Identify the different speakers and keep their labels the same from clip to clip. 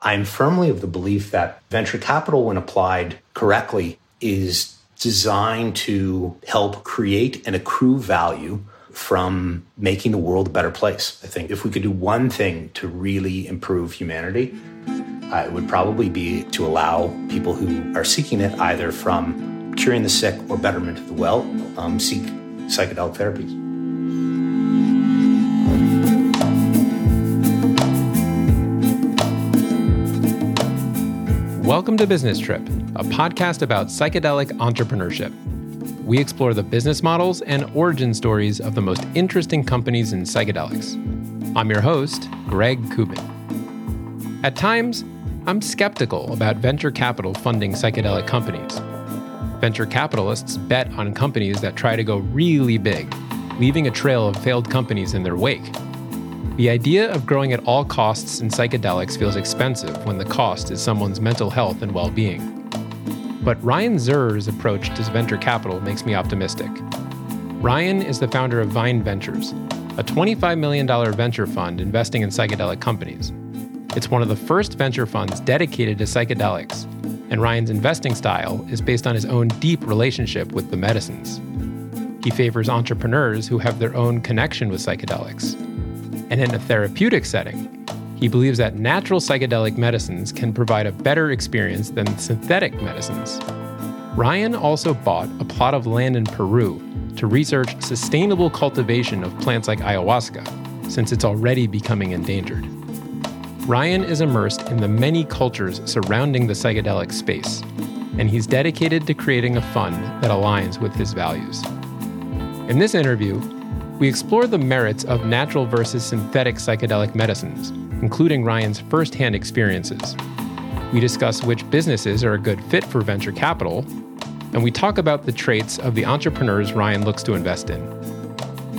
Speaker 1: I'm firmly of the belief that venture capital, when applied correctly, is designed to help create and accrue value from making the world a better place. I think if we could do one thing to really improve humanity, uh, it would probably be to allow people who are seeking it, either from curing the sick or betterment of the well, um, seek psychedelic therapies.
Speaker 2: Welcome to Business Trip, a podcast about psychedelic entrepreneurship. We explore the business models and origin stories of the most interesting companies in psychedelics. I'm your host, Greg Kubin. At times, I'm skeptical about venture capital funding psychedelic companies. Venture capitalists bet on companies that try to go really big, leaving a trail of failed companies in their wake. The idea of growing at all costs in psychedelics feels expensive when the cost is someone's mental health and well being. But Ryan Zurrer's approach to venture capital makes me optimistic. Ryan is the founder of Vine Ventures, a $25 million venture fund investing in psychedelic companies. It's one of the first venture funds dedicated to psychedelics, and Ryan's investing style is based on his own deep relationship with the medicines. He favors entrepreneurs who have their own connection with psychedelics and in a therapeutic setting, he believes that natural psychedelic medicines can provide a better experience than synthetic medicines. Ryan also bought a plot of land in Peru to research sustainable cultivation of plants like ayahuasca, since it's already becoming endangered. Ryan is immersed in the many cultures surrounding the psychedelic space, and he's dedicated to creating a fund that aligns with his values. In this interview, we explore the merits of natural versus synthetic psychedelic medicines, including Ryan's firsthand experiences. We discuss which businesses are a good fit for venture capital, and we talk about the traits of the entrepreneurs Ryan looks to invest in.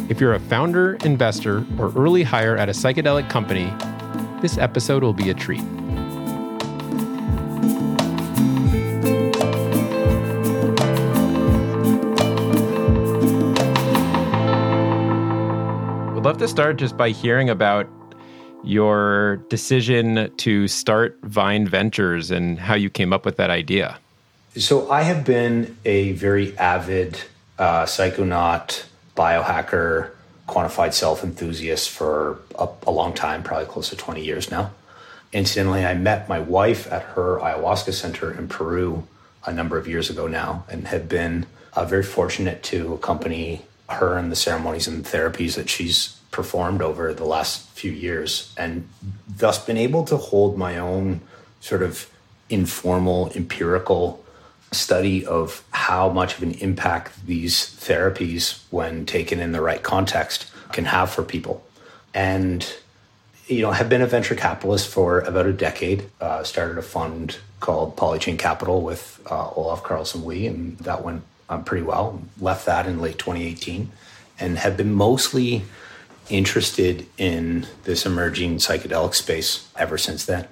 Speaker 2: If you're a founder, investor, or early hire at a psychedelic company, this episode will be a treat. To start just by hearing about your decision to start Vine Ventures and how you came up with that idea.
Speaker 1: So, I have been a very avid uh, psychonaut, biohacker, quantified self enthusiast for a, a, long time, probably close to 20 years now. Incidentally, I met my wife at her ayahuasca center in Peru a number of years ago now and have been uh, very fortunate to accompany her in the ceremonies and therapies that she's performed over the last few years and thus been able to hold my own sort of informal empirical study of how much of an impact these therapies when taken in the right context can have for people. And you know have been a venture capitalist for about a decade. Uh, started a fund called polychain capital with uh, olaf carlson wee and that went um, pretty well. Left that in late 2018 and have been mostly interested in this emerging psychedelic space ever since then.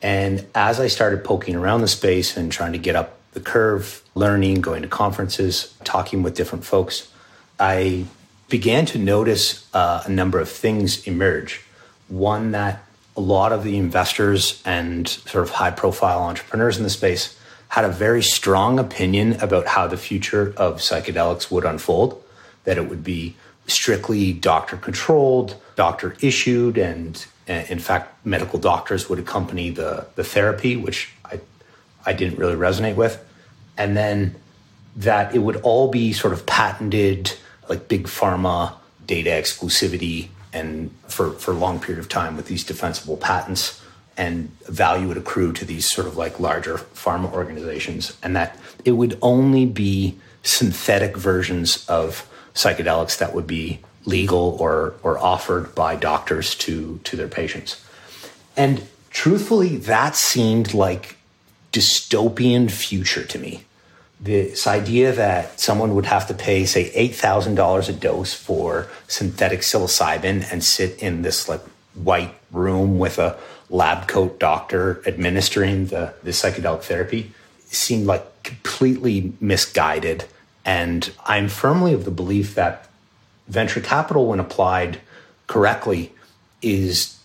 Speaker 1: And as I started poking around the space and trying to get up the curve, learning, going to conferences, talking with different folks, I began to notice uh, a number of things emerge. One that a lot of the investors and sort of high profile entrepreneurs in the space had a very strong opinion about how the future of psychedelics would unfold, that it would be strictly doctor controlled, doctor issued, and in fact, medical doctors would accompany the, the therapy, which I, I didn't really resonate with. And then that it would all be sort of patented, like big pharma data exclusivity and for, for a long period of time with these defensible patents and value would accrue to these sort of like larger pharma organizations and that it would only be synthetic versions of psychedelics that would be legal or or offered by doctors to to their patients. And truthfully, that seemed like dystopian future to me. This idea that someone would have to pay, say, eight thousand dollars a dose for synthetic psilocybin and sit in this like white room with a lab coat doctor administering the, the psychedelic therapy seemed like completely misguided and I'm firmly of the belief that venture capital, when applied correctly, is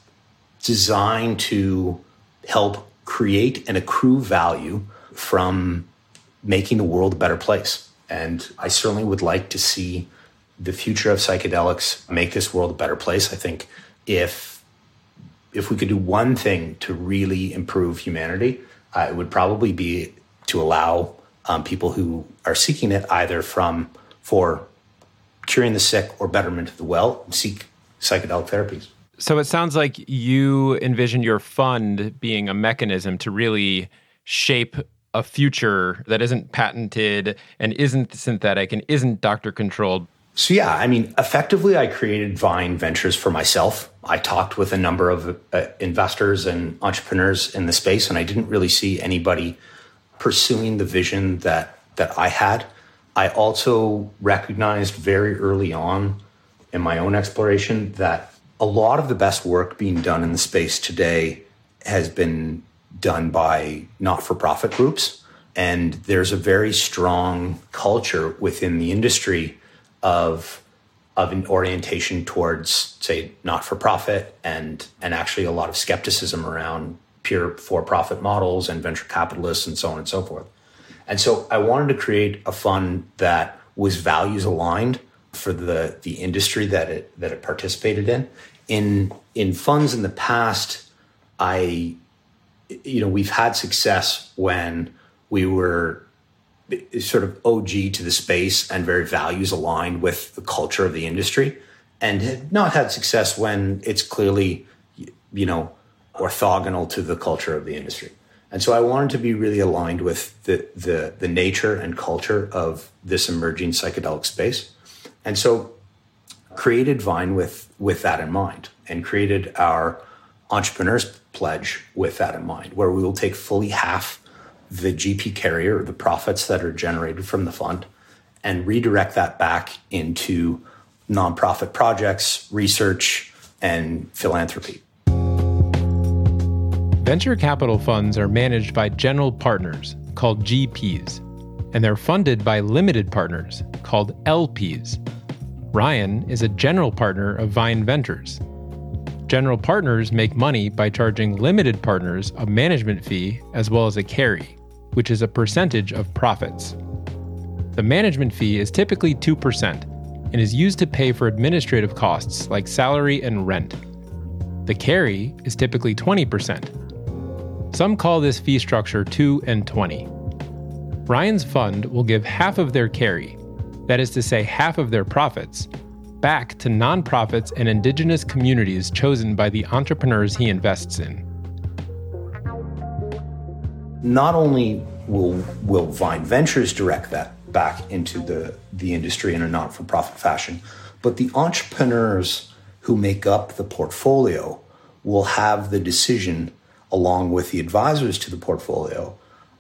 Speaker 1: designed to help create and accrue value from making the world a better place. And I certainly would like to see the future of psychedelics make this world a better place. I think if if we could do one thing to really improve humanity, uh, it would probably be to allow um, people who are seeking it either from for curing the sick or betterment of the well seek psychedelic therapies.
Speaker 2: So it sounds like you envision your fund being a mechanism to really shape a future that isn't patented and isn't synthetic and isn't doctor controlled.
Speaker 1: So, yeah, I mean, effectively, I created Vine Ventures for myself. I talked with a number of uh, investors and entrepreneurs in the space, and I didn't really see anybody pursuing the vision that, that I had. I also recognized very early on in my own exploration that a lot of the best work being done in the space today has been done by not for profit groups. And there's a very strong culture within the industry of of an orientation towards say not for profit and and actually a lot of skepticism around pure for profit models and venture capitalists and so on and so forth. And so I wanted to create a fund that was values aligned for the the industry that it that it participated in. In in funds in the past, I you know, we've had success when we were sort of OG to the space and very values aligned with the culture of the industry, and have not had success when it's clearly, you know, orthogonal to the culture of the industry. And so I wanted to be really aligned with the, the, the nature and culture of this emerging psychedelic space. And so created Vine with, with that in mind and created our entrepreneurs pledge with that in mind, where we will take fully half the GP carrier, the profits that are generated from the fund, and redirect that back into nonprofit projects, research, and philanthropy.
Speaker 2: Venture capital funds are managed by general partners called GPs, and they're funded by limited partners called LPs. Ryan is a general partner of Vine Ventures. General partners make money by charging limited partners a management fee as well as a carry, which is a percentage of profits. The management fee is typically 2% and is used to pay for administrative costs like salary and rent. The carry is typically 20%. Some call this fee structure 2 and 20. Ryan's fund will give half of their carry, that is to say, half of their profits, back to nonprofits and indigenous communities chosen by the entrepreneurs he invests in.
Speaker 1: Not only will, will Vine Ventures direct that back into the, the industry in a not for profit fashion, but the entrepreneurs who make up the portfolio will have the decision along with the advisors to the portfolio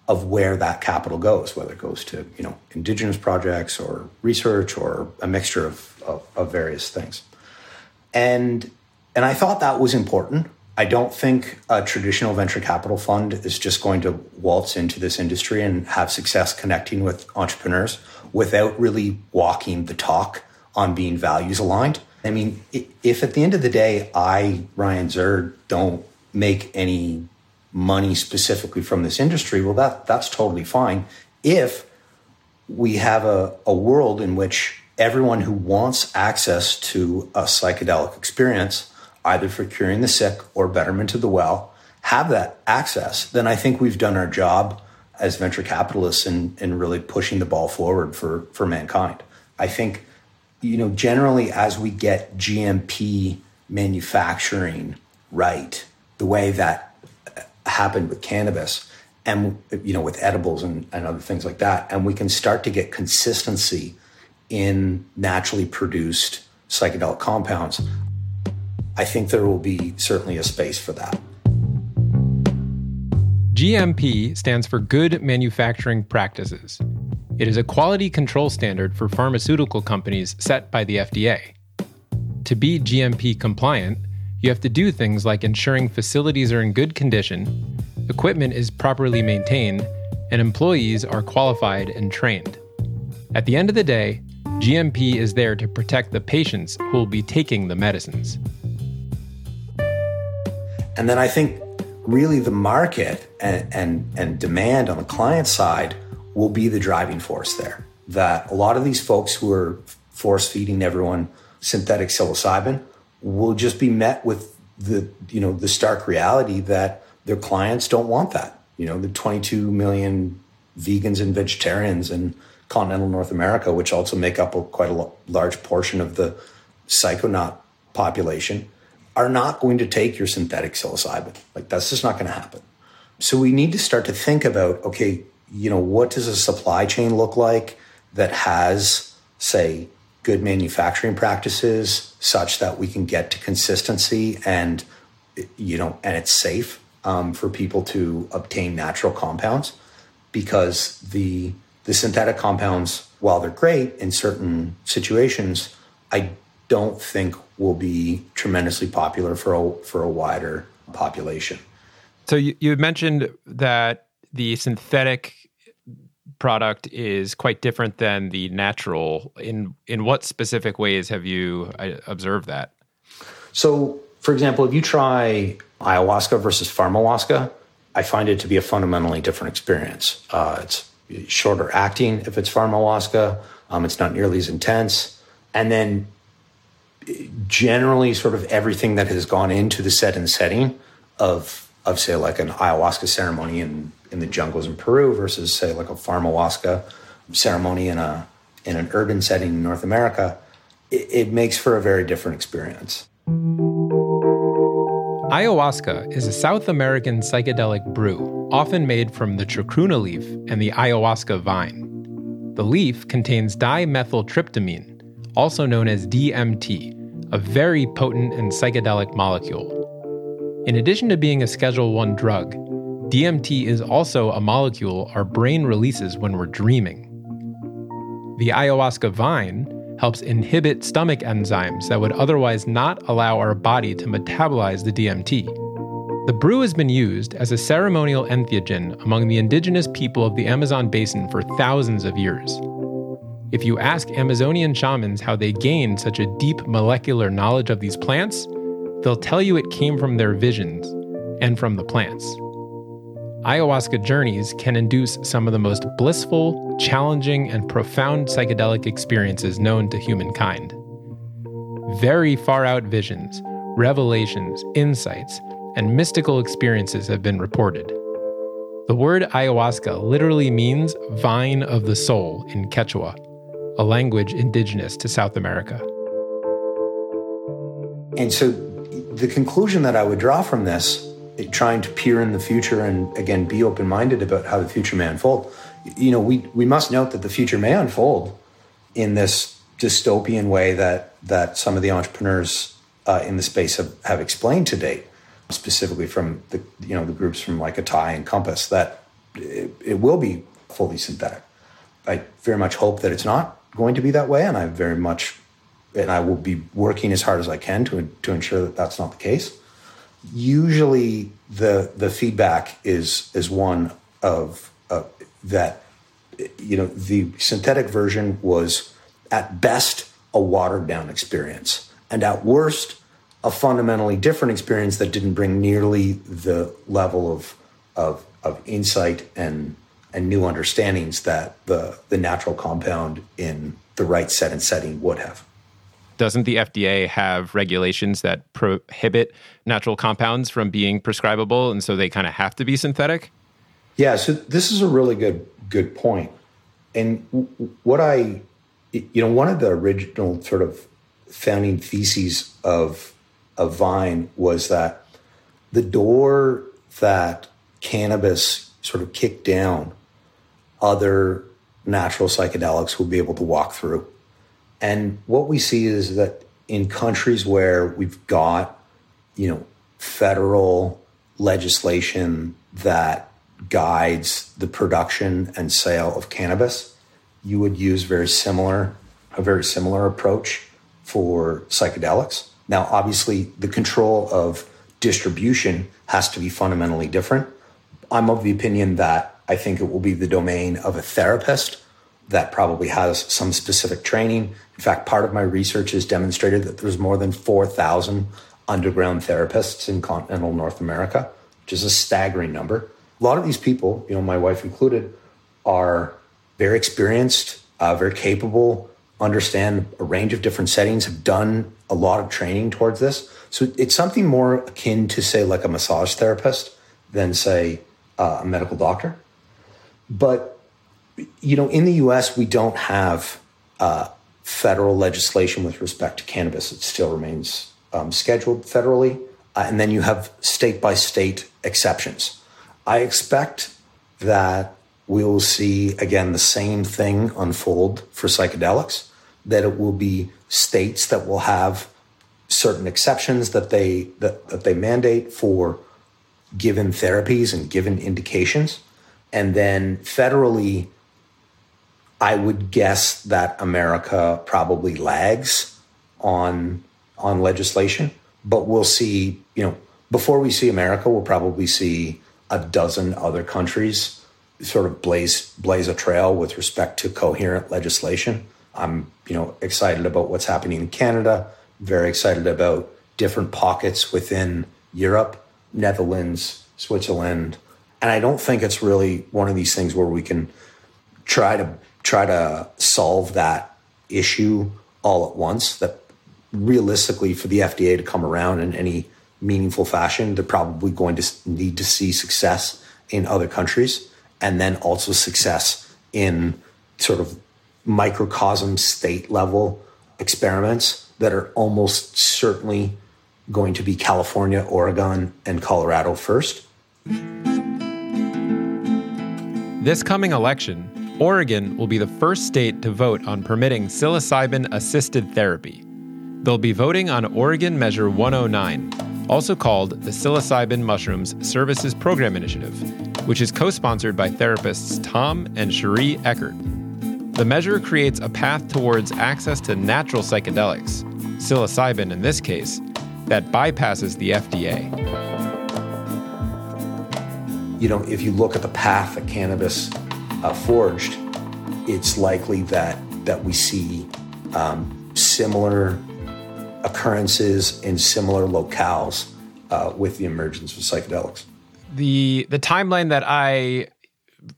Speaker 1: of where that capital goes, whether it goes to you know indigenous projects or research or a mixture of, of, of various things. And and I thought that was important. I don't think a traditional venture capital fund is just going to waltz into this industry and have success connecting with entrepreneurs without really walking the talk on being values aligned. I mean, if at the end of the day, I, Ryan Zurrer, don't make any money specifically from this industry, well, that that's totally fine. If we have a, a world in which everyone who wants access to a psychedelic experience, either for curing the sick or betterment of the well, have that access, then I think we've done our job as venture capitalists in, in really pushing the ball forward for, for mankind. I think, you know, generally as we get GMP manufacturing right, the way that happened with cannabis and you know with edibles and, and other things like that. And we can start to get consistency in naturally produced psychedelic compounds. I think there will be certainly a space for that.
Speaker 2: Gmp stands for good manufacturing practices. It is a quality control standard for pharmaceutical companies set by the fda to be gmp compliant you have to do things like ensuring facilities are in good condition, equipment is properly maintained, and employees are qualified and trained. At the end of the day, GMP is there to protect the patients who will be taking the medicines.
Speaker 1: And then I think really the market and, and, and demand on the client side will be the driving force there. That a lot of these folks who are force feeding everyone synthetic psilocybin will just be met with the you know the stark reality that their clients don't want that. You know, the 22 million vegans and vegetarians in continental North America, which also make up a, quite a large portion of the psychonaut population, are not going to take your synthetic psilocybin. Like that's just not going to happen. So we need to start to think about okay, you know, what does a supply chain look like that has, say, good manufacturing practices such that we can get to consistency and you know and it's safe um, for people to obtain natural compounds because the the synthetic compounds while they're great in certain situations i don't think will be tremendously popular for a for a wider population.
Speaker 2: So you, you mentioned that the synthetic product is quite different than the natural. In in what specific ways have you uh, observed that?
Speaker 1: So, for example, if you try ayahuasca versus pharmahuasca, I find it to be a fundamentally different experience. Uh, it's shorter acting if it's pharmahuasca. Um, it's not nearly as intense, and then generally, sort of everything that has gone into the set and setting of of say like an ayahuasca ceremony in in the jungles in Peru versus say like a pharmahuasca ceremony in a in an urban setting in North America, it, it makes for a very different experience.
Speaker 2: Ayahuasca is a South American psychedelic brew, often made from the chacruna leaf and the ayahuasca vine. The leaf contains dimethyltryptamine, also known as DMT, a very potent and psychedelic molecule. In addition to being a Schedule 1 drug, DMT is also a molecule our brain releases when we're dreaming. The ayahuasca vine helps inhibit stomach enzymes that would otherwise not allow our body to metabolize the DMT. The brew has been used as a ceremonial entheogen among the indigenous people of the Amazon basin for thousands of years. If you ask Amazonian shamans how they gained such a deep molecular knowledge of these plants, they'll tell you it came from their visions and from the plants ayahuasca journeys can induce some of the most blissful, challenging, and profound psychedelic experiences known to humankind. Very far out visions, revelations, insights, and mystical experiences have been reported. The word ayahuasca literally means vine of the soul in Quechua, a language indigenous to South America.
Speaker 1: And so the conclusion that I would draw from this trying to peer in the future and again be open minded about how the future may unfold. You know, we we must note that the future may unfold in this dystopian way that that some of the entrepreneurs uh, in the space have, have explained to date, specifically from the you know the groups from like Atai and Compass, that it, it will be fully synthetic. I very much hope that it's not going to be that way, and I very much and I will be working as hard as I can to to ensure that that's not the case usually the the feedback is is one of uh, that you know the synthetic version was at best a watered down experience and at worst a fundamentally different experience that didn't bring nearly the level of of of insight and and new understandings that the the natural compound in the right set and setting would have
Speaker 2: doesn't the FDA have regulations that prohibit natural compounds from being prescribable, and so they kind of have to be synthetic?
Speaker 1: Yeah, so this is a really good good point. And what I, you know, one of the original sort of founding theses of of Vine was that the door that cannabis sort of kicked down, other natural psychedelics will be able to walk through. And what we see is that in countries where we've got, you know, federal legislation that guides the production and sale of cannabis, you would use very similar a very similar approach for psychedelics. Now, obviously, the control of distribution has to be fundamentally different. I'm of the opinion that I think it will be the domain of a therapist that probably has some specific training. In fact, part of my research has demonstrated that there's more than 4,000 underground therapists in continental North America which is a staggering number. A lot of these people, you know, my wife included, are very experienced, uh, very capable, understand a range of different settings, have done a lot of training towards this. So it's something more akin to, say, like a massage therapist than, say, uh, a medical doctor. But, you know, in the US, we don't have uh, federal legislation with respect to cannabis. It still remains um, scheduled federally. Uh, and then you have state by state exceptions. I expect that we will see again the same thing unfold for psychedelics, that it will be states that will have certain exceptions that they that, that they mandate for given therapies and given indications. And then federally, I would guess that America probably lags on on legislation, but we'll see, you know, before we see America, we'll probably see a dozen other countries sort of blaze blaze a trail with respect to coherent legislation. I'm, you know, excited about what's happening in Canada, very excited about different pockets within Europe, Netherlands, Switzerland. And I don't think it's really one of these things where we can try to try to solve that issue all at once that realistically for the FDA to come around in any meaningful fashion, they're probably going to need to see success in other countries and then also success in sort of microcosm state level experiments that are almost certainly going to be California, Oregon, and Colorado first.
Speaker 2: This coming election, Oregon will be the first state to vote on permitting psilocybin assisted therapy. They'll be voting on Oregon Measure 109, also called the Psilocybin Mushrooms Services Program Initiative, which is co sponsored by therapists Tom and Sheri Eckert. The measure creates a path towards access to natural psychedelics, psilocybin in this case, that bypasses the FDA.
Speaker 1: You know, if you look at the path that cannabis uh, forged, it's likely that that we see um, similar occurrences in similar locales uh, with the emergence of psychedelics.
Speaker 2: The the timeline that I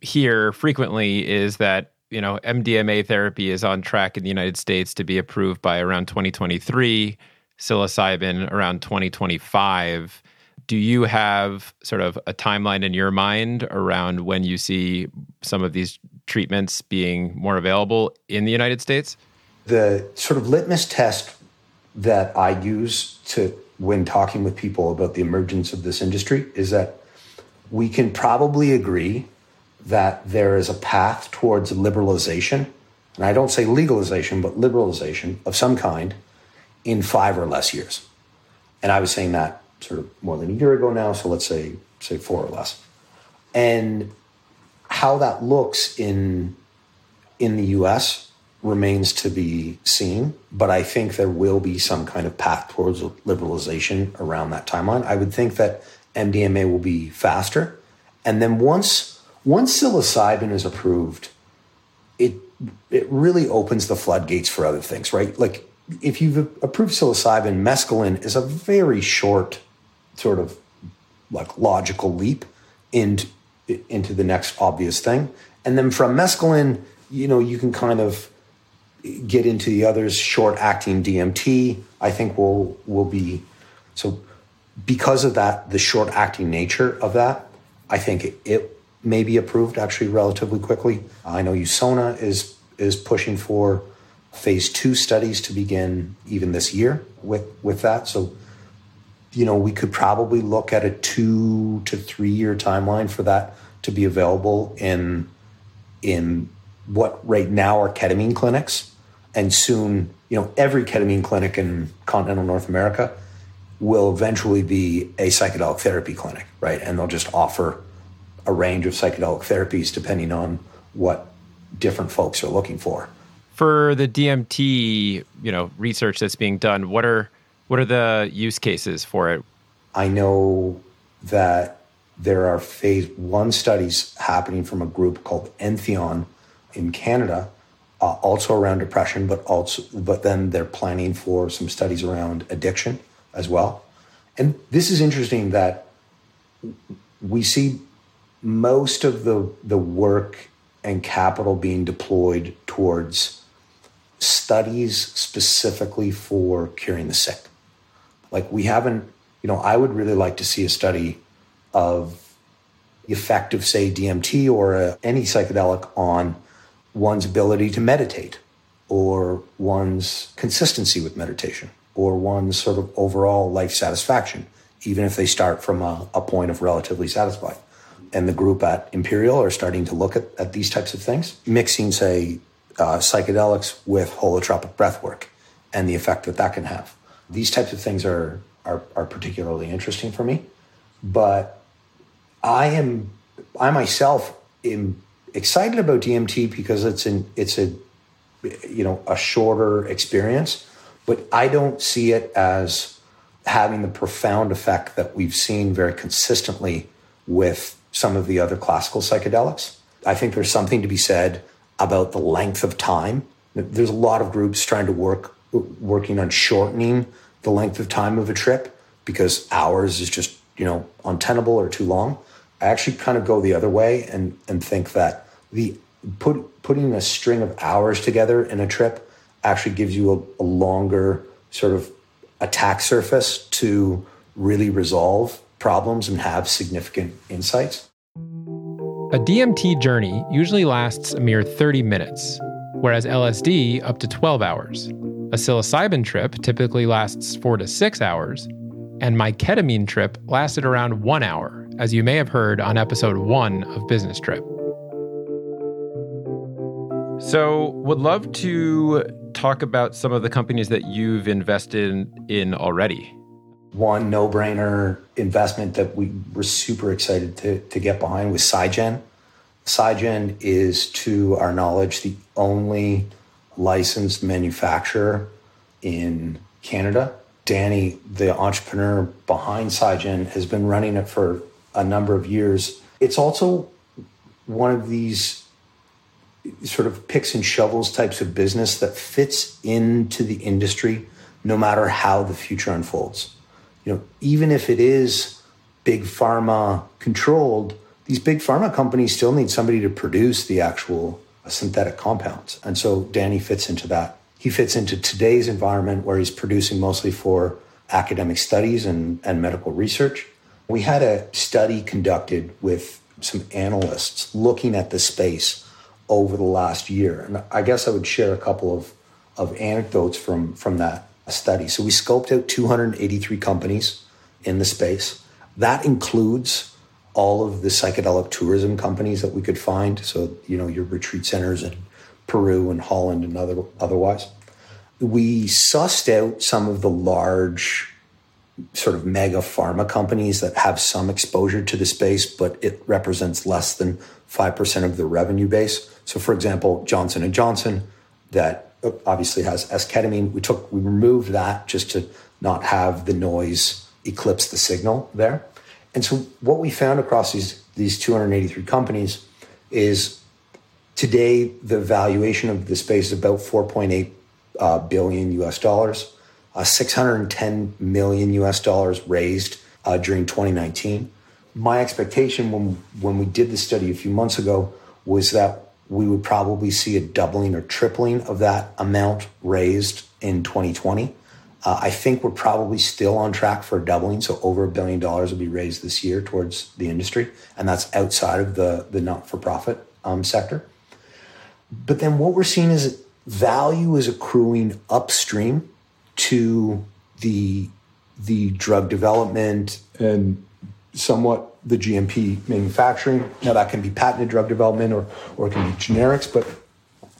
Speaker 2: hear frequently is that you know MDMA therapy is on track in the United States to be approved by around 2023, psilocybin around 2025. Do you have sort of a timeline in your mind around when you see some of these treatments being more available in the United States?
Speaker 1: The sort of litmus test that I use to when talking with people about the emergence of this industry is that we can probably agree that there is a path towards liberalization, and I don't say legalization, but liberalization of some kind in five or less years. And I was saying that sort of more than a year ago now, so let's say say four or less. And how that looks in in the US remains to be seen, but I think there will be some kind of path towards liberalization around that timeline. I would think that MDMA will be faster. And then once once psilocybin is approved, it it really opens the floodgates for other things, right? Like if you've approved psilocybin, mescaline is a very short sort of like logical leap into into the next obvious thing. And then from mescaline, you know, you can kind of get into the others. Short acting DMT, I think will will be so because of that, the short acting nature of that, I think it, it may be approved actually relatively quickly. I know USONA is is pushing for phase two studies to begin even this year with with that. So, you know, we could probably look at a two to three year timeline for that to be available in in what right now are ketamine clinics and soon, you know, every ketamine clinic in continental North America will eventually be a psychedelic therapy clinic, right? And they'll just offer a range of psychedelic therapies depending on what different folks are looking for.
Speaker 2: For the DMT, you know, research that's being done, what are what are the use cases for it?
Speaker 1: I know that there are phase one studies happening from a group called Entheon in Canada uh, also around depression, but also, but then they're planning for some studies around addiction as well. And this is interesting that we see most of the the work and capital being deployed towards studies specifically for curing the sick. Like we haven't, you know, I would really like to see a study of the effect of, say, DMT or a, any psychedelic on one's ability to meditate or one's consistency with meditation or one's sort of overall life satisfaction, even if they start from a, a point of relatively satisfied and the group at Imperial are starting to look at, at these types of things, mixing, say, uh, psychedelics with holotropic breath work and the effect that that can have. These types of things are, are, are particularly interesting for me. But I am, I myself am excited about DMT because it's an, it's a, you know, a shorter experience, but I don't see it as having the profound effect that we've seen very consistently with some of the other classical psychedelics. I think there's something to be said about the length of time. There's a lot of groups trying to work working on shortening the length of time of a trip because hours is just, you know, untenable or too long. I actually kind of go the other way and and think that the put putting a string of hours together in a trip actually gives you a, a longer sort of attack surface to really resolve problems and have significant insights.
Speaker 2: A DMT journey usually lasts a mere 30 minutes, whereas LSD up to 12 hours. A psilocybin trip typically lasts 4 to 6 hours, and my ketamine trip lasted around 1 hour, as you may have heard on episode 1 of Business Trip. So, would love to talk about some of the companies that you've invested in already
Speaker 1: one no brainer investment that we were super excited to, to get behind was Psygen. Psygen is, to our knowledge, the only licensed manufacturer in Canada. Danny, the entrepreneur behind Psygen, has been running it for a number of years. It's also one of these sort of picks and shovels types of business that fits into the industry no matter how the future unfolds you know, even if it is big pharma controlled, these big pharma companies still need somebody to produce the actual synthetic compounds. And so Danny fits into that. He fits into today's environment where he's producing mostly for academic studies and, and medical research. We had a study conducted with some analysts looking at the space over the last year. And I guess I would share a couple of, of anecdotes from, from that study. So we scoped out 283 companies in the space. That includes all of the psychedelic tourism companies that we could find. So, you know, your retreat centers in Peru and Holland and other otherwise. We sussed out some of the large sort of mega pharma companies that have some exposure to the space, but it represents less than 5% of the revenue base. So for example, Johnson Johnson that obviously has esketamine. We took we removed that just to not have the noise eclipse the signal there. And so what we found across these these 283 companies is today the valuation of the space is about 4.8 uh, billion US dollars, uh, 610 million US dollars raised uh, during 2019. My expectation when when we did the study a few months ago was that we would probably see a doubling or tripling of that amount raised in 2020. Uh, I think we're probably still on track for doubling. So over a billion dollars will be raised this year towards the industry, and that's outside of the the not for profit um, sector. But then what we're seeing is value is accruing upstream to the the drug development and somewhat the GMP manufacturing. Now that can be patented drug development or or it can be generics, but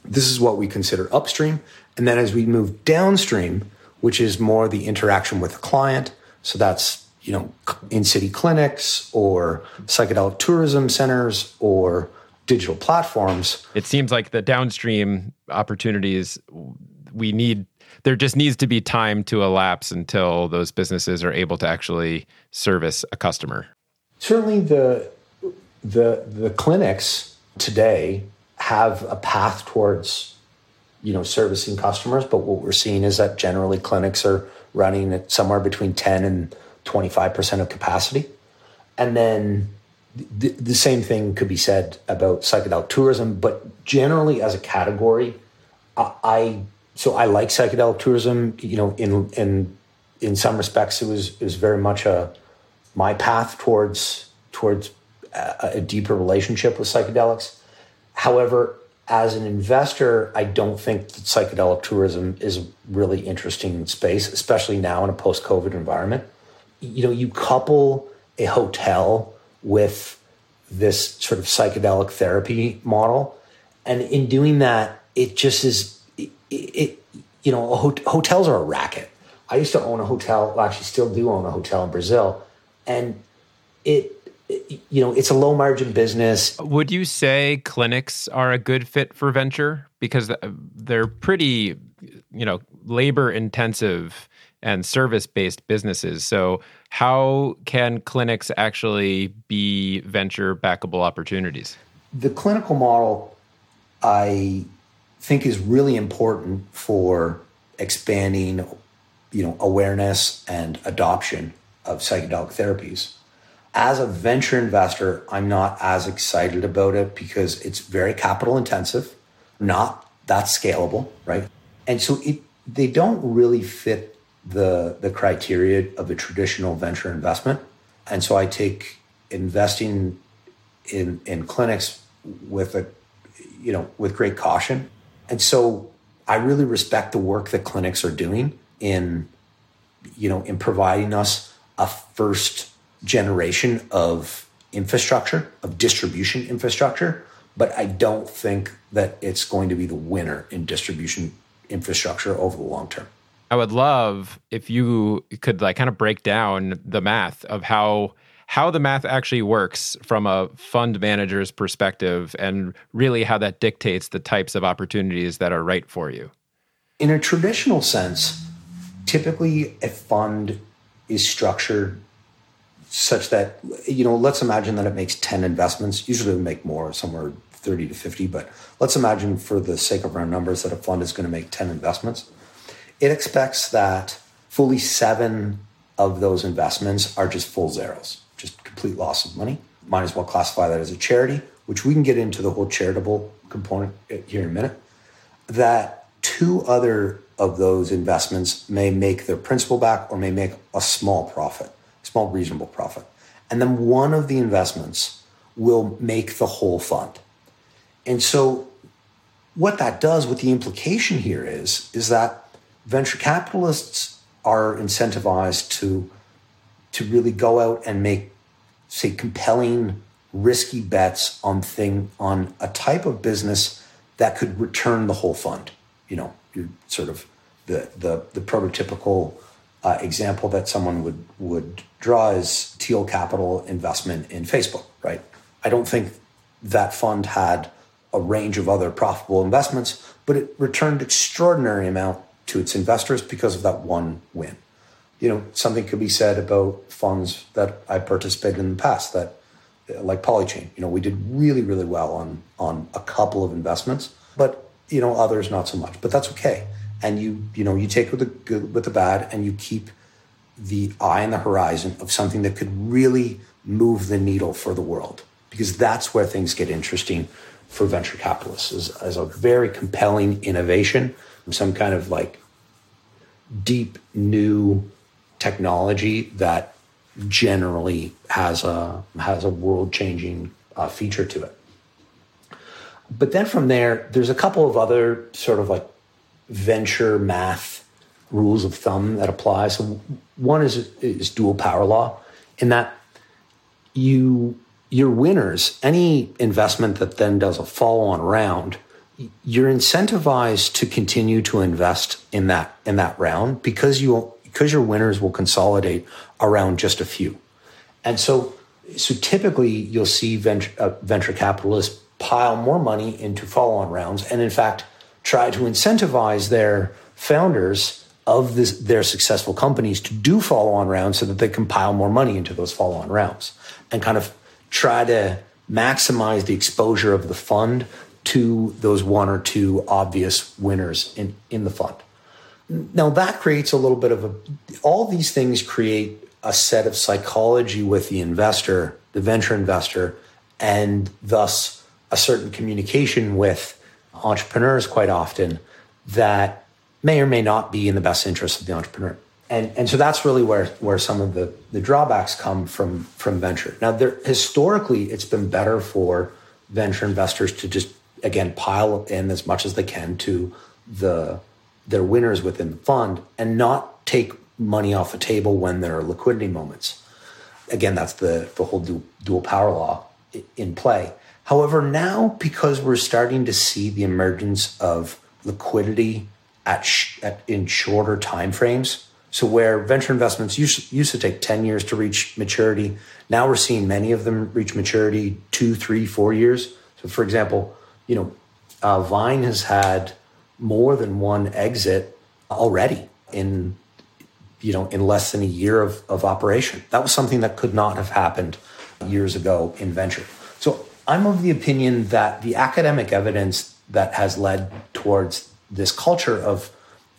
Speaker 1: this is what we consider upstream. And then as we move downstream, which is more the interaction with the client, so that's you know in city clinics or psychedelic tourism centers or digital platforms.
Speaker 2: It seems like the downstream opportunities we need there just needs to be time to elapse until those businesses are able to actually service a customer
Speaker 1: certainly the the the clinics today have a path towards you know servicing customers but what we're seeing is that generally clinics are running at somewhere between 10 and 25% of capacity And then the, the same thing could be said about psychedelic tourism, but generally as a category, I, so I like psychedelic tourism. You know, in in in some respects, it was it was very much a my path towards towards a, a deeper relationship with psychedelics. However, as an investor, I don't think that psychedelic tourism is a really interesting space, especially now in a post-COVID environment. You know, you couple a hotel with this sort of psychedelic therapy model, and in doing that, it just is. It, it you know, hotels are a racket. I used to own a hotel. Well, actually, still do own a hotel in Brazil, and it you know it's a low margin business.
Speaker 2: Would you say clinics are a good fit for venture? Because they're pretty you know labor intensive and service based businesses. So how can clinics actually be venture backable opportunities?
Speaker 1: The clinical model i think is really important for expanding you know awareness and adoption of psychedelic therapies as a venture investor, I'm not as excited about it because it's very capital intensive, not that scalable, right? And so it, they don't really fit the, the criteria of a traditional venture investment. And so I take investing in, in clinics with a, you know, with great caution. And so I really respect the work that clinics are doing in, you know, in providing us a first generation of infrastructure, of distribution infrastructure, but I don't think that it's going to be the winner in distribution infrastructure over the long term.
Speaker 2: I would love if you could like kind of break down the math of how how the math actually works from a fund manager's perspective and really how that dictates the types of opportunities that are right for you.
Speaker 1: In a traditional sense, typically a fund is structured such that you know let's imagine that it makes 10 investments. Usually we make more somewhere 30 to 50 but let's imagine for the sake of our numbers that a fund is going to make 10 investments. It expects that fully seven of those investments are just full zeros just complete loss of money. Might as well classify that as a charity which we can get into the whole charitable component eh, here in a minute. That two other of those investments may make their principal back or may make a small profit small reasonable profit. And then one of the investments will make the whole fund. And so what that does, what the implication here is, is that venture capitalists are incentivized to, to really go out and make, say, compelling, risky bets on thing on a type of business that could return the whole fund. You know, you're sort of the the, the prototypical uh, example that someone would would draw Thiel Capital investment in Facebook, right? I don't think that fund had a range of other profitable investments, but it returned extraordinary amount to its investors because of that one win. You know, something could be said about funds that I participated in the past that like Polychain, you know, we did really, really well on on a couple of investments, but you know, others not so much. But that's okay and you you know you take with the good with the bad and you keep the eye on the horizon of something that could really move the needle for the world because that's where things get interesting for venture capitalists as, as a very compelling innovation some kind of like deep new technology that generally has a has a world changing uh, feature to it. But then from there there's a couple of other sort of like venture math rules of thumb that apply. So one is is dual power law, in that you your winners, any investment that then does a follow-on round, you're incentivized to continue to invest in that in that round because you because your winners will consolidate around just a few. And so so typically you'll see venture, uh, venture capitalists pile more money into follow-on rounds and in fact try to incentivize their founders of this, their successful companies to do follow on rounds so that they can pile more money into those follow on rounds and kind of try to maximize the exposure of the fund to those one or two obvious winners in, in the fund. Now that creates a little bit of a, all these things create a set of psychology with the investor, the venture investor, and thus a certain communication with entrepreneurs quite often that may or may not be in the best interest of the entrepreneur. And, and so that's really where, where some of the, the drawbacks come from, from venture. Now, there, historically, it's been better for venture investors to just, again, pile in as much as they can to the, their winners within the fund and not take money off the table when there are liquidity moments. Again, that's the, the whole dual, dual power law in play. However, now because we're starting to see the emergence of liquidity at, sh- at in shorter time frames, so where venture investments used, used to take 10 years to reach maturity, now we're seeing many of them reach maturity two, three, four years. So for example, you know, uh, Vine has had more than one exit already in you know in less than a year of, of operation. That was something that could not have happened years ago in venture. So I'm of the opinion that the academic evidence that has led towards this culture of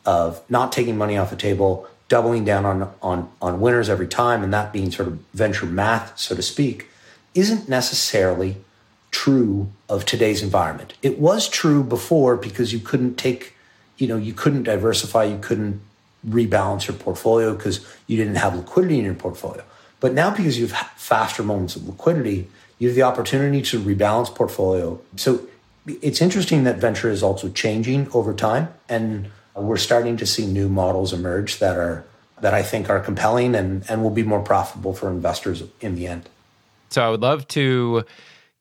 Speaker 1: of not taking money off the table, doubling down on on on winners every time, and that being sort of venture math, so to speak, isn't necessarily true of today's environment. It was true before because you couldn't take, you know, you couldn't diversify, you couldn't rebalance your portfolio because you didn't have liquidity in your portfolio. But now because you have faster moments of liquidity, you have the opportunity to rebalance portfolio. So it's interesting that venture is also changing over time and we're starting to see new models emerge that are that I think are compelling and and will be more profitable for investors in the end.
Speaker 2: So I would love to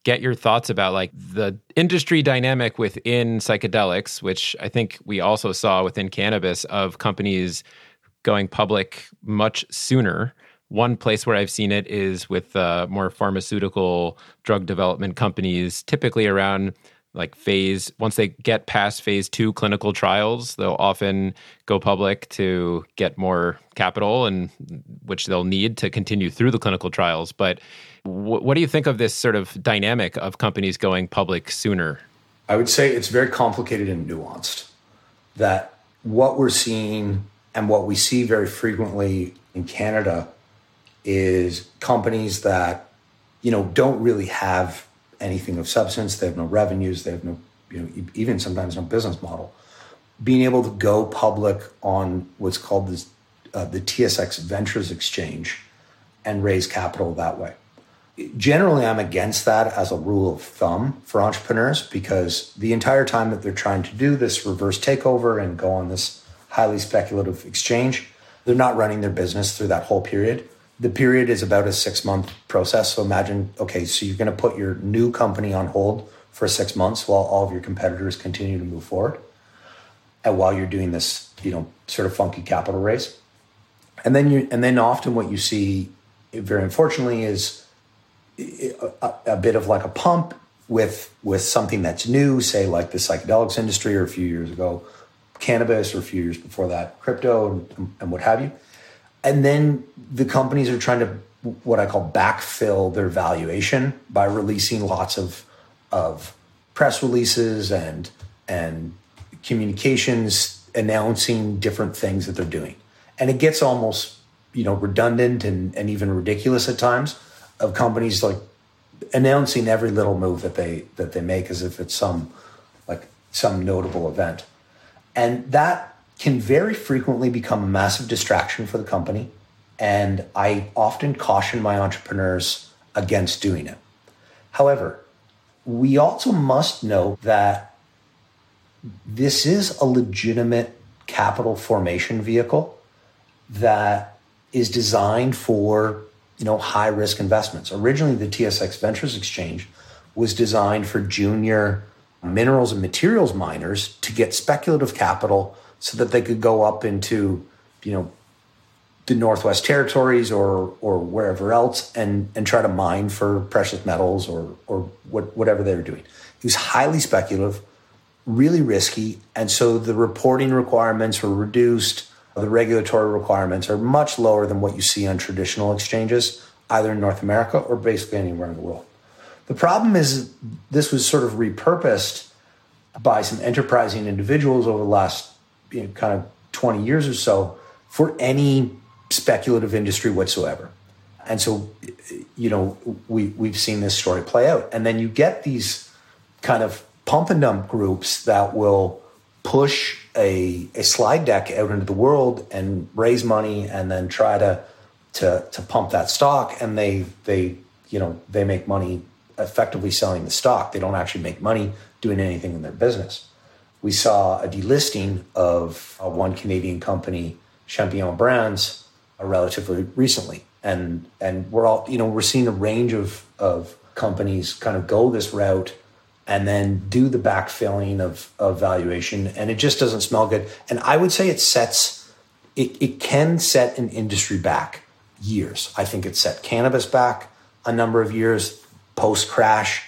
Speaker 2: get your thoughts about like the industry dynamic within psychedelics, which I think we also saw within cannabis of companies going public much sooner. One place where I've seen it is with uh, more pharmaceutical drug development companies, typically around like phase once they get past phase two clinical trials they'll often go public to get more capital and which they'll need to continue through the clinical trials. But w- what do you think of this sort of dynamic of companies going public sooner?
Speaker 1: I would say it's very complicated and nuanced that what we're seeing and what we see very frequently in canada is companies that you know don't really have anything of substance. They have no revenues. They have no, you know, even sometimes no business model. Being able to go public on what's called this, uh, the TSX Ventures Exchange and raise capital that way. Generally, I'm against that as a rule of thumb for entrepreneurs because the entire time that they're trying to do this reverse takeover and go on this highly speculative exchange, they're not running their business through that whole period the period is about a six month process. So imagine, okay, so you're going to put your new company on hold for six months while all of your competitors continue to move forward, and while you're doing this, you know, sort of funky capital raise, and then you, and then often what you see, very unfortunately, is a, a bit of like a pump with with something that's new, say like the psychedelics industry, or a few years ago, cannabis, or a few years before that, crypto, and, and what have you and then the companies are trying to what I call backfill their valuation by releasing lots of of press releases and and communications announcing different things that they're doing. And it gets almost, you know, redundant and, and even ridiculous at times of companies like announcing every little move that they that they make as if it's some like some notable event. And that can very frequently become a massive distraction for the company. And I often caution my entrepreneurs against doing it. However, we also must know that this is a legitimate capital formation vehicle that is designed for you know high risk investments. Originally, the TSX Ventures Exchange was designed for junior minerals and materials miners to get speculative capital so that they could go up into, you know, the Northwest Territories or or wherever else and and try to mine for precious metals or or what, whatever they were doing. It was highly speculative, really risky, and so the reporting requirements were reduced. The regulatory requirements are much lower than what you see on traditional exchanges, either in North America or basically anywhere in the world. The problem is this was sort of repurposed by some enterprising individuals over the last you know, kind of 20 years or so for any speculative industry whatsoever. And so, you know, we, we've seen this story play out. And then you get these kind of pump and dump groups that will push a, a slide deck out into the world and raise money and then try to, to, to pump that stock. And they, they, you know, they make money effectively selling the stock. They don't actually make money doing anything in their business. We saw a delisting of one Canadian company, Champignon Brands, uh, relatively recently. And and we're all you know we're seeing a range of of companies kind of go this route and then do the backfilling of of valuation. And it just doesn't smell good. And i would say it sets it, it can set an industry back years. I think it set cannabis back a number of years post crash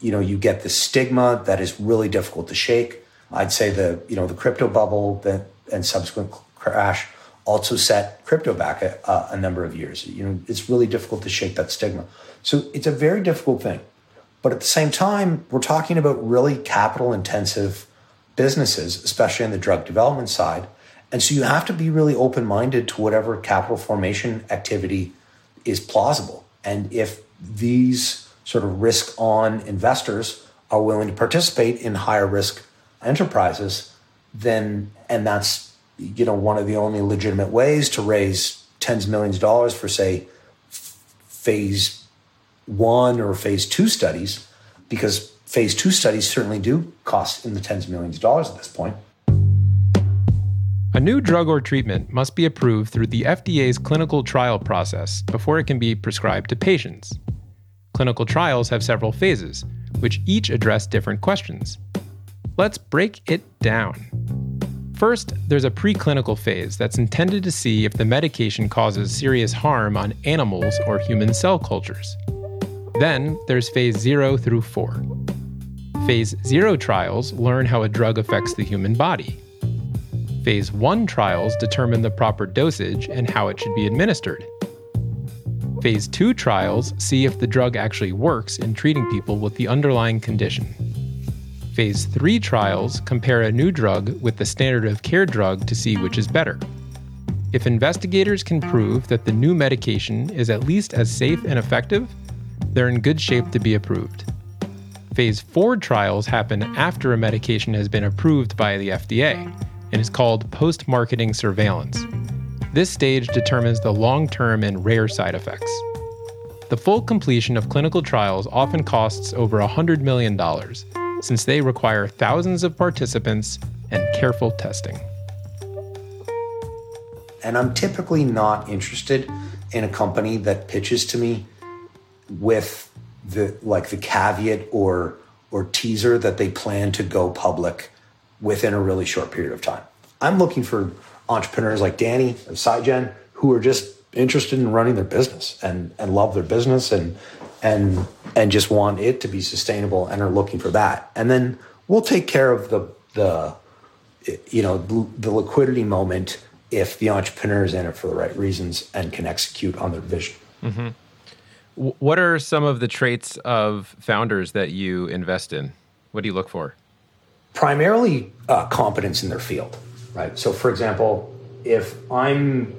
Speaker 1: you know you get the stigma that is really difficult to shake i'd say the you know the crypto bubble that and subsequent crash also set crypto back a, a, number of years. You know, it's really difficult to shake that stigma. So it's a very difficult thing. But at the same time, we're talking about really capital intensive businesses, especially on the drug development side. And so you have to be really open minded to whatever capital formation activity is plausible. And if these sort of risk on investors are willing to participate in higher risk enterprises, then, and that's you know, one of the only legitimate ways to raise tens of millions of dollars for, say, phase one or phase two studies, because phase two studies certainly do cost in the tens of millions of dollars at this point.
Speaker 2: A new drug or treatment must be approved through the FDA's clinical trial process before it can be prescribed to patients. Clinical trials have several phases, which each address different questions. Let's break it down. First, there's a preclinical phase that's intended to see if the medication causes serious harm on animals or human cell cultures. Then there's phase 0 through 4. Phase 0 trials learn how a drug affects the human body. Phase 1 trials determine the proper dosage and how it should be administered. Phase 2 trials see if the drug actually works in treating people with the underlying condition. Phase 3 trials compare a new drug with the standard of care drug to see which is better. If investigators can prove that the new medication is at least as safe and effective, they're in good shape to be approved. Phase 4 trials happen after a medication has been approved by the FDA and is called post marketing surveillance. This stage determines the long term and rare side effects. The full completion of clinical trials often costs over $100 million, since they require thousands of participants and careful testing.
Speaker 1: And I'm typically not interested in a company that pitches to me with the like the caveat or or teaser that they plan to go public within a really short period of time. I'm looking for entrepreneurs like Danny of Psygen who are just interested in running their business and and love their business and and and just want it to be sustainable and are looking for that. And then we'll take care of the the you know the liquidity moment if the entrepreneur is in it for the right reasons and can execute on their vision. Mm-hmm.
Speaker 2: What are some of the traits of founders that you invest in? What do you look for?
Speaker 1: Primarily, uh, competence in their field, right? So, for example, if I'm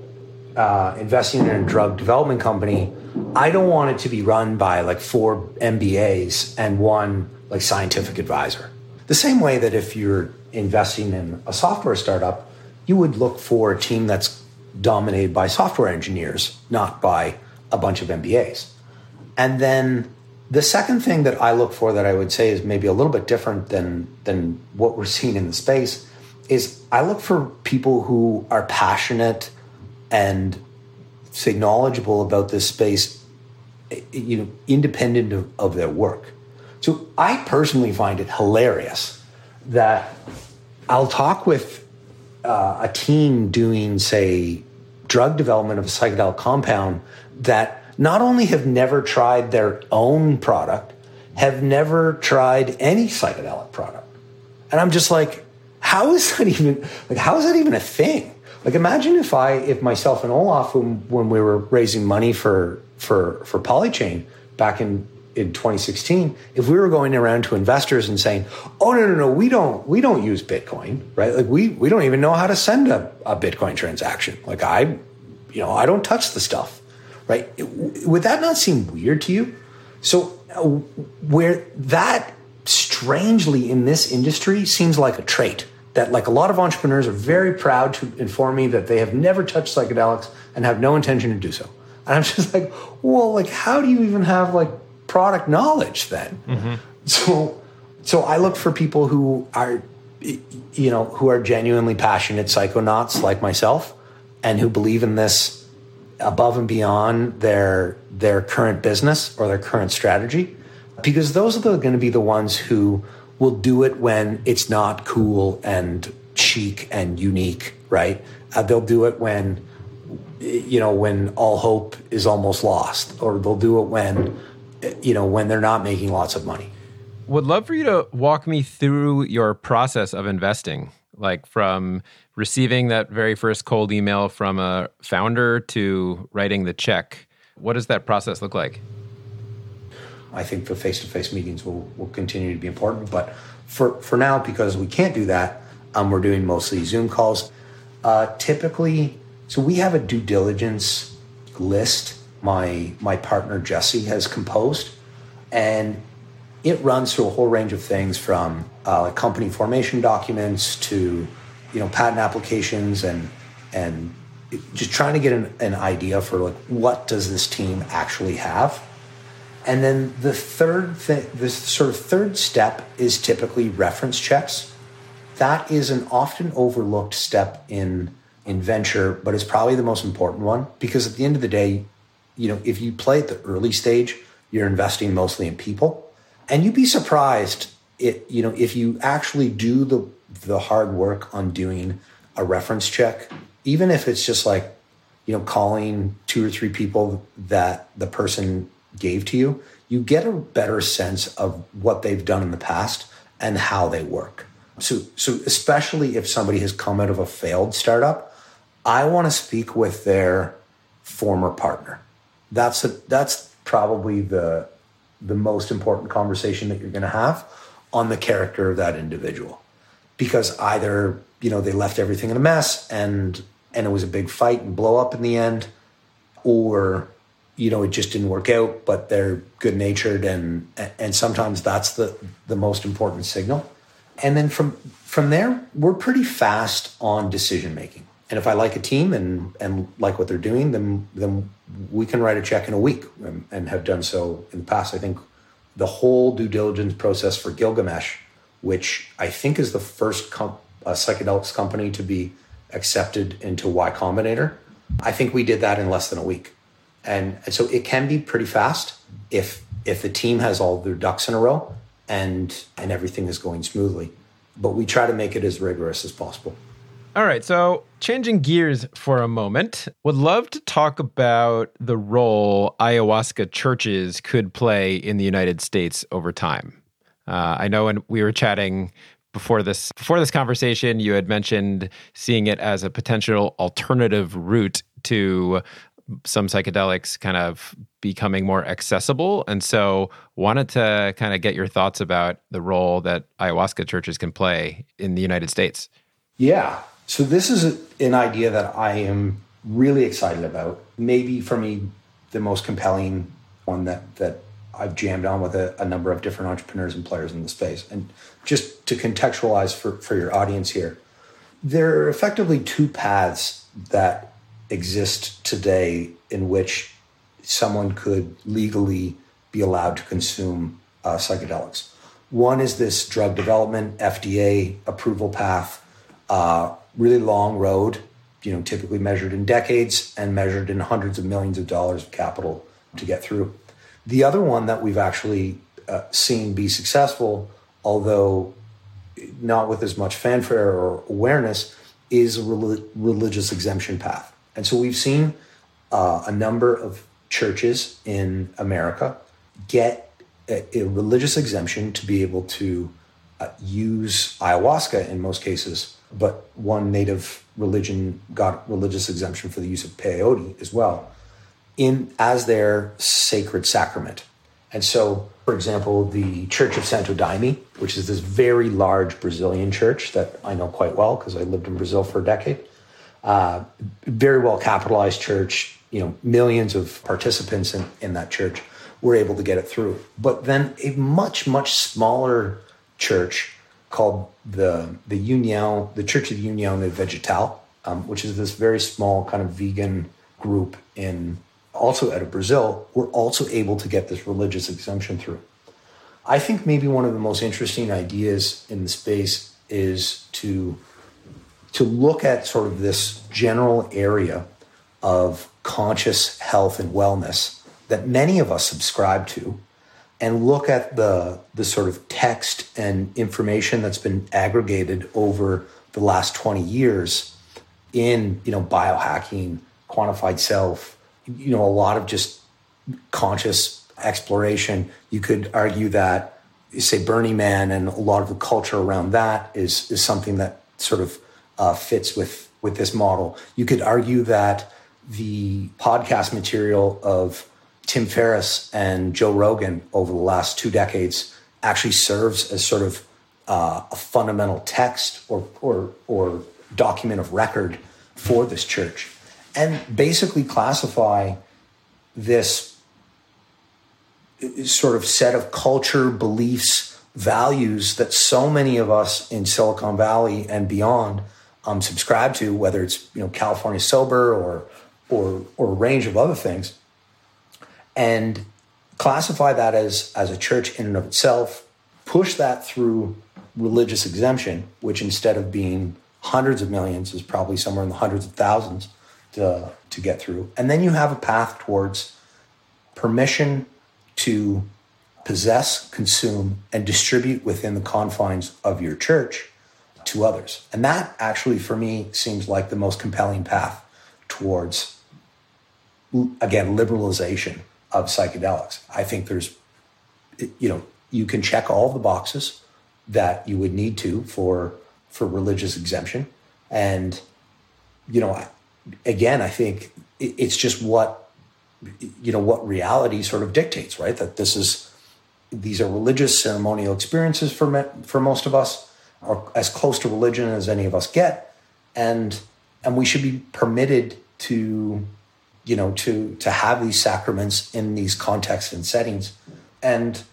Speaker 1: uh, investing in a drug development company, I don't want it to be run by like four MBAs and one like scientific advisor. The same way that if you're investing in a software startup, you would look for a team that's dominated by software engineers, not by a bunch of MBAs. And then the second thing that I look for that I would say is maybe a little bit different than than what we're seeing in the space is I look for people who are passionate and say knowledgeable about this space, you know, independent of, of their work. So I personally find it hilarious that I'll talk with uh, a team doing, say, drug development of a psychedelic compound that not only have never tried their own product, have never tried any psychedelic product. And I'm just like, how is that even like how is that even a thing? Like imagine if I, if myself and Olaf, when, when we were raising money for for for Polychain back in in 2016, if we were going around to investors and saying, "Oh no no no, we don't we don't use Bitcoin, right? Like we we don't even know how to send a, a Bitcoin transaction. Like I you know, I don't touch the stuff, right? would that not seem weird to you? So, uh, where that strangely in this industry seems like a trait that like a lot of entrepreneurs are very proud to inform me that they have never touched psychedelics and have no intention to do so. And I'm just like, well, like how do you even have like product knowledge then? Mm-hmm. So so I look for people who are you know, who are genuinely passionate psychonauts like myself and who believe in this above and beyond their their current business or their current strategy because those are going to be the ones who will do it when it's not cool and chic and unique, right? Uh, they'll do it when, you know, when all hope is almost lost, or they'll do it when, you know, when they're not making lots of money.
Speaker 2: Would love for you to walk me through your process of investing, like from receiving that very first cold email from a founder to writing the check. What does that process look like?
Speaker 1: I think the face to face meetings will, will continue to be important. But for, for now, because we can't do that, um, we're doing mostly Zoom calls. Uh, typically, so we have a due diligence list my my partner Jesse has composed, and it runs through a whole range of things from uh, like company formation documents to you know patent applications and and just trying to get an, an idea for like what does this team actually have and then the third thing, this sort of third step is typically reference checks. That is an often overlooked step in in venture, but it's probably the most important one because at the end of the day, you know, if you play at the early stage, you're investing mostly in people, and you'd be surprised it, you know, if you actually do the the hard work on doing a reference check, even if it's just like, you know, calling two or three people that the person gave to you, you get a better sense of what they've done in the past and how they work. So, so especially if somebody has come out of a failed startup, I want to speak with their former partner. That's a, that's probably the the most important conversation that you're going to have on the character of that individual, because either you know they left everything in a mess and and it was a big fight and blow up in the end, or you know, it just didn't work out, but they're good natured and and sometimes that's the the most important signal. And then from from there, we're pretty fast on decision making. And if I like a team and and like what they're doing, then then we can write a check in a week and, and have done so in the past. I think the whole due diligence process for Gilgamesh, which I think is the first com- psychedelics company to be accepted into Y Combinator, I think we did that in less than a week and, so it can be pretty fast if if the team has all their ducks in a row and and everything is going smoothly. But we try to make it as rigorous as possible.
Speaker 2: All right, so changing gears for a moment, would love to talk about the role ayahuasca churches could play in the United States over time. Uh, I know when we were chatting before this before this conversation, you had mentioned seeing it as a potential alternative route to some psychedelics kind of becoming more accessible. And so, wanted to kind of get your thoughts about the role that ayahuasca churches can play in the United States.
Speaker 1: Yeah. So, this is a, an idea that I am really excited about. Maybe for me, the most compelling one that, that I've jammed on with a, a number of different entrepreneurs and players in the space. And just to contextualize for, for your audience here, there are effectively two paths that exist today in which someone could legally be allowed to consume uh, psychedelics. One is this drug development FDA approval path, uh, really long road, you know, typically measured in decades and measured in hundreds of millions of dollars of capital to get through. The other one that we've actually uh, seen be successful, although not with as much fanfare or awareness, is a religious exemption path. And so we've seen uh, a number of churches in America get a, a religious exemption to be able to uh, use ayahuasca in most cases, but one native religion got religious exemption for the use of peyote as well in as their sacred sacrament. And so, for example, the Church of Santo Daime, which is this very large Brazilian church that I know quite well because I lived in Brazil for a decade, Uh, very well capitalized church, you know, millions of participants in, in that church were able to get it through. But then a much, much smaller church called the the Union, the Church of Union de Vegetal, um, which is this very small kind of vegan group in also out of Brazil, were also able to get this religious exemption through. I think maybe one of the most interesting ideas in the space is to to look at sort of this general area of conscious health and wellness that many of us subscribe to and look at the the sort of text and information that's been aggregated over the last 20 years in you know biohacking quantified self you know a lot of just conscious exploration. You could argue that say burning man and a lot of the culture around that is is something that sort of uh, fits with with this model. You could argue that the podcast material of Tim Ferriss and Joe Rogan over the last two decades actually serves as sort of uh, a fundamental text or, or, or document of record for this church and basically classify this sort of set of culture, beliefs, values that so many of us in Silicon Valley and beyond um, subscribe to, whether it's you know California sober or or or a range of other things and classify that as, as a church in and of itself, push that through religious exemption, which instead of being hundreds of millions is probably somewhere in the hundreds of thousands to, to get through. And then you have a path towards permission to possess, consume, and distribute within the confines of your church to others. And that actually, for me, seems like the most compelling path towards, again, liberalization of psychedelics. I think there's, you know, you can check all the boxes that you would need to for for religious exemption, and you know, again, I think it's just what you know what reality sort of dictates, right? That this is these are religious ceremonial experiences for me, for most of us, or as close to religion as any of us get, and and we should be permitted to you know, to to have these sacraments in these contexts and settings. And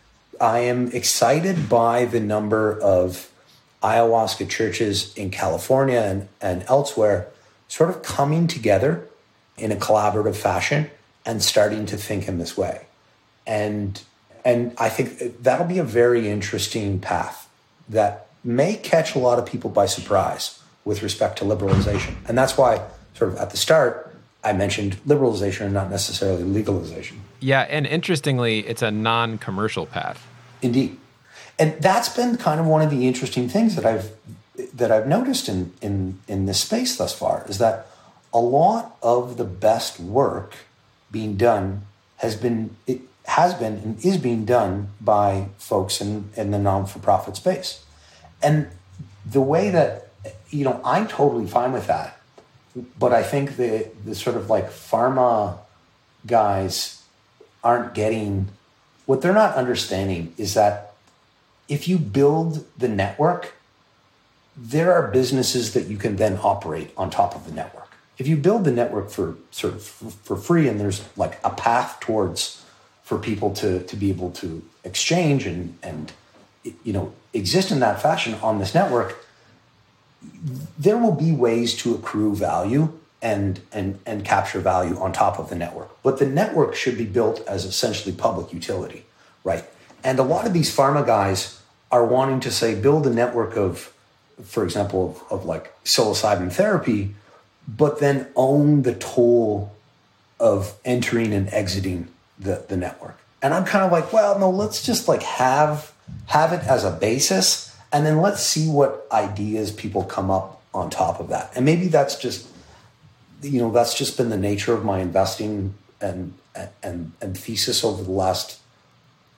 Speaker 1: I am excited by the number of ayahuasca churches in California and, and elsewhere sort of coming together in a collaborative fashion and starting to think in this way. And and I think that'll be a very interesting path that may catch a lot of people by surprise with respect to liberalization. And that's why sort of at the start I mentioned liberalization and not necessarily legalization.
Speaker 2: Yeah, and interestingly, it's a non-commercial path.
Speaker 1: Indeed. And that's been kind of one of the interesting things that I've that I've noticed in in in this space thus far is that a lot of the best work being done has been it has been and is being done by folks in, in the non-for-profit space. And the way that you know, I'm totally fine with that but I think the the sort of like pharma guys aren't getting what they're not understanding is that if you build the network, there are businesses that you can then operate on top of the network. If you build the network for sort of for free and there's like a path towards for people to to be able to exchange and and you know exist in that fashion on this network, there will be ways to accrue value and and and capture value on top of the network. But the network should be built as essentially public utility, right? And a lot of these pharma guys are wanting to say build a network of, for example, of, of like psilocybin therapy, but then own the toll of entering and exiting the, the network. And I'm kind of like, well, no, let's just like have have it as a basis and then let's see what ideas people come up on top of that. And maybe that's just, you know, that's just been the nature of my investing and and and thesis over the last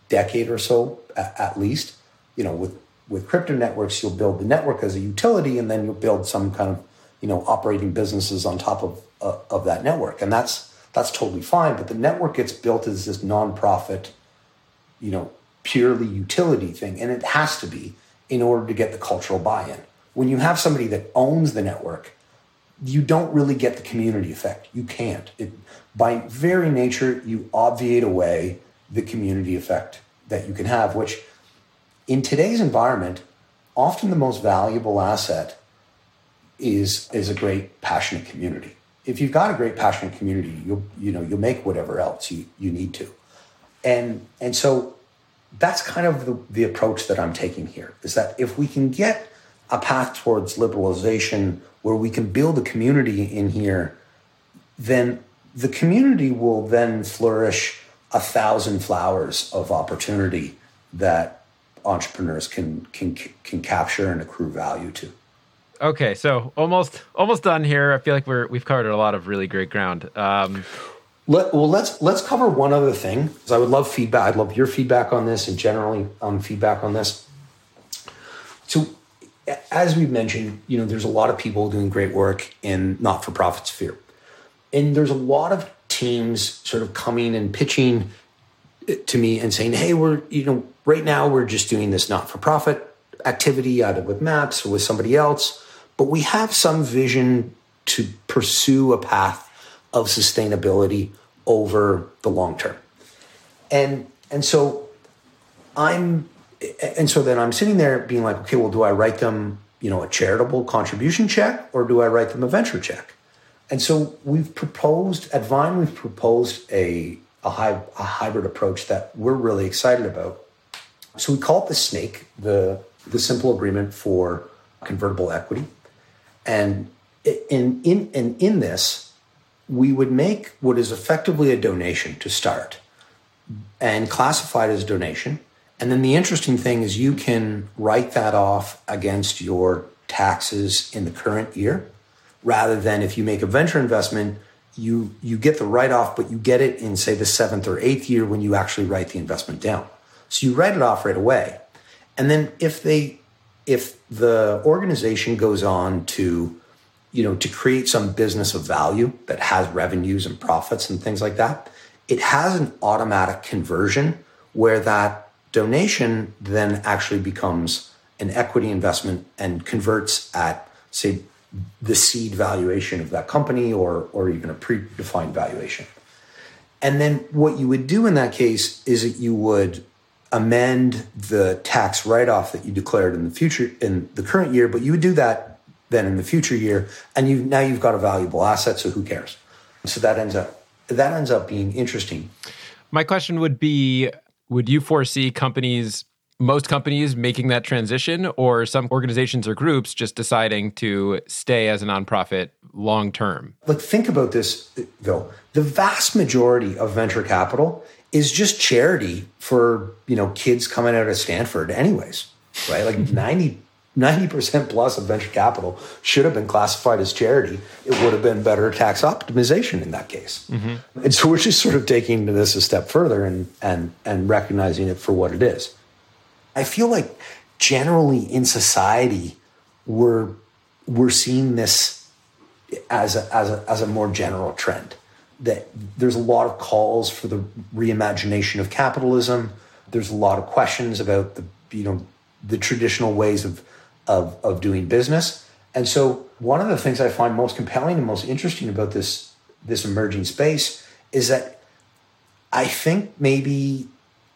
Speaker 1: decade or so, at, least. You know, with with crypto networks, you'll build the network as a utility, and then you'll build some kind of you know operating businesses on top of uh, of that network, and that's that's totally fine. But the network gets built as this nonprofit, you know, purely utility thing, and it has to be in order to get the cultural buy in. When you have somebody that owns the network, you don't really get the community effect. You can't. It, by very nature, you obviate away the community effect that you can have, which in today's environment, often the most valuable asset is, is a great passionate community. If you've got a great passionate community, you'll you know you'll make whatever else you, you need to. And and so that's kind of the, the approach that I'm taking here is that if we can get a path towards liberalization where we can build a community in here, then the community will then flourish a thousand flowers of opportunity that entrepreneurs can can can capture and accrue value to.
Speaker 2: Okay, so almost almost done here. I feel like we're we've covered a lot of really great ground. Um,
Speaker 1: Let, well, let's let's cover one other thing. Because I would love feedback. I'd love your feedback on this, and generally um, feedback on this. So, as we've mentioned, you know, there's a lot of people doing great work in not-for-profit sphere, and there's a lot of teams sort of coming and pitching to me and saying, "Hey, we're you know, right now we're just doing this not-for-profit activity either with Maps or with somebody else, but we have some vision to pursue a path of sustainability over the long term." And and so I'm and so then I'm sitting there being like, okay, well, do I write them, you know, a charitable contribution check or do I write them a venture check? And so we've proposed at Vine, we've proposed a a, high, a hybrid approach that we're really excited about. So we call it the Snake, the the simple agreement for convertible equity, and in in and in this, we would make what is effectively a donation to start, and classify it as a donation. And then the interesting thing is you can write that off against your taxes in the current year rather than if you make a venture investment, you you get the write off, but you get it in say the seventh or eighth year when you actually write the investment down. So you write it off right away, and then if they if the organization goes on to you know to create some business of value that has revenues and profits and things like that, it has an automatic conversion where that donation then actually becomes an equity investment and converts at say the seed valuation of that company or or even a predefined valuation. And then what you would do in that case is that you would amend the tax write-off that you declared in the future in the current year, but you would do that then in the future year, and you now you've got a valuable asset, so who cares? So that ends up that ends up being interesting.
Speaker 2: My question would be would you foresee companies most companies making that transition or some organizations or groups just deciding to stay as a nonprofit long term?
Speaker 1: Like, think about this, though. The vast majority of venture capital is just charity for, you know, kids coming out of Stanford anyways, right? Like 90, 90% plus of venture capital should have been classified as charity. It would have been better tax optimization in that case. Mm-hmm. And so we're just sort of taking this a step further and, and, and recognizing it for what it is. I feel like generally in society, we're we're seeing this as a, as a, as a more general trend. That there's a lot of calls for the reimagination of capitalism. There's a lot of questions about the you know the traditional ways of of, of doing business. And so one of the things I find most compelling and most interesting about this this emerging space is that I think maybe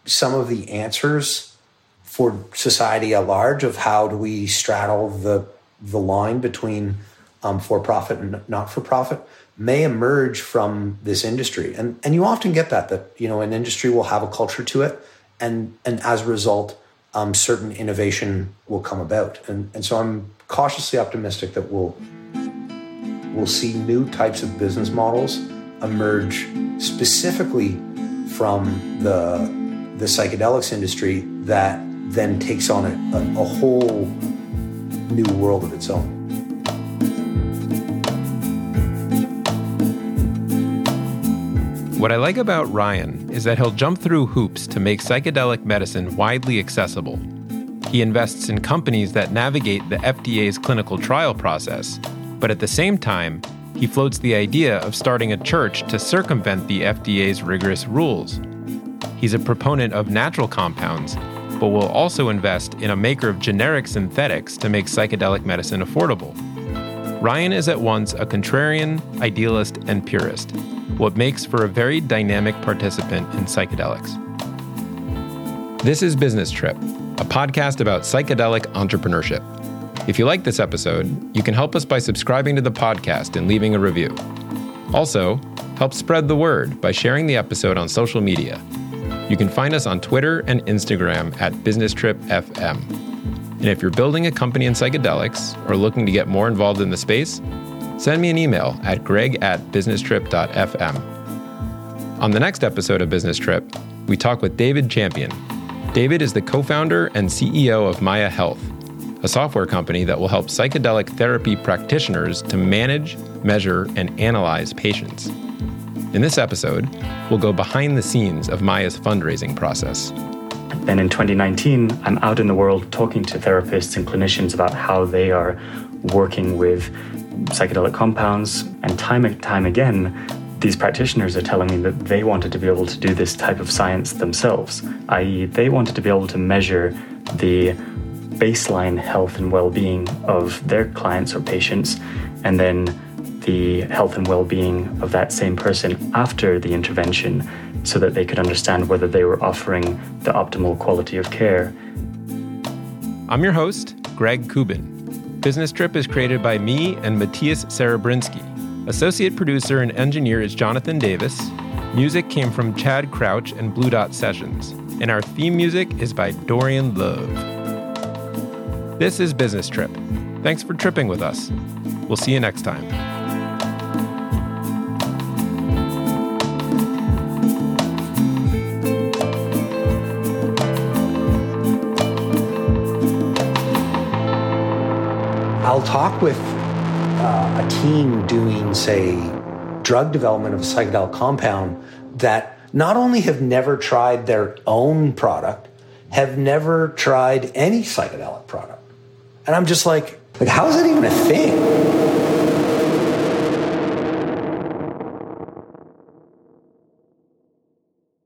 Speaker 1: some of the answers for society at large of how do we straddle the the line between um, for profit and not for profit may emerge from this industry and and you often get that that you know an industry will have a culture to it and and as a result um, certain innovation will come about and and so I'm cautiously optimistic that we'll we'll see new types of business models emerge specifically from the the psychedelics industry that then takes on a, a, a whole new world of its own.
Speaker 2: What I like about Ryan is that he'll jump through hoops to make psychedelic medicine widely accessible. He invests in companies that navigate the FDA's clinical trial process, but at the same time, he floats the idea of starting a church to circumvent the FDA's rigorous rules. He's a proponent of natural compounds but will also invest in a maker of generic synthetics to make psychedelic medicine affordable. Ryan is at once a contrarian, idealist, and purist, what makes for a very dynamic participant in psychedelics. This is Business Trip, a podcast about psychedelic entrepreneurship. If you like this episode, you can help us by subscribing to the podcast and leaving a review. Also, help spread the word by sharing the episode on social media. You can find us on Twitter and Instagram at BusinessTripFM. And if you're building a company in psychedelics or looking to get more involved in the space, send me an email at greg at businesstrip.fm. On the next episode of Business Trip, we talk with David Champion, David is the co founder and CEO of Maya Health, a software company that will help psychedelic therapy practitioners to manage, measure, and analyze patients. In this episode, we'll go behind the scenes of Maya's fundraising process.
Speaker 3: Then in 2019, I'm out in the world talking to therapists and clinicians about how they are working with psychedelic compounds. And time and time again, these practitioners are telling me that they wanted to be able to do this type of science themselves, i.e., they wanted to be able to measure the baseline health and well being of their clients or patients, and then the health and well being of that same person after the intervention so that they could understand whether they were offering the optimal quality of care.
Speaker 2: I'm your host, Greg Kubin. Business Trip is created by me and Matthias Serebrinsky. Associate producer and engineer is Jonathan Davis. Music came from Chad Crouch and Blue Dot Sessions. And our theme music is by Dorian Love. This is Business Trip. Thanks for tripping with us. We'll see you next time.
Speaker 1: Talk with uh, a team doing, say, drug development of a psychedelic compound that not only have never tried their own product, have never tried any psychedelic product. And I'm just like, like how is that even a thing?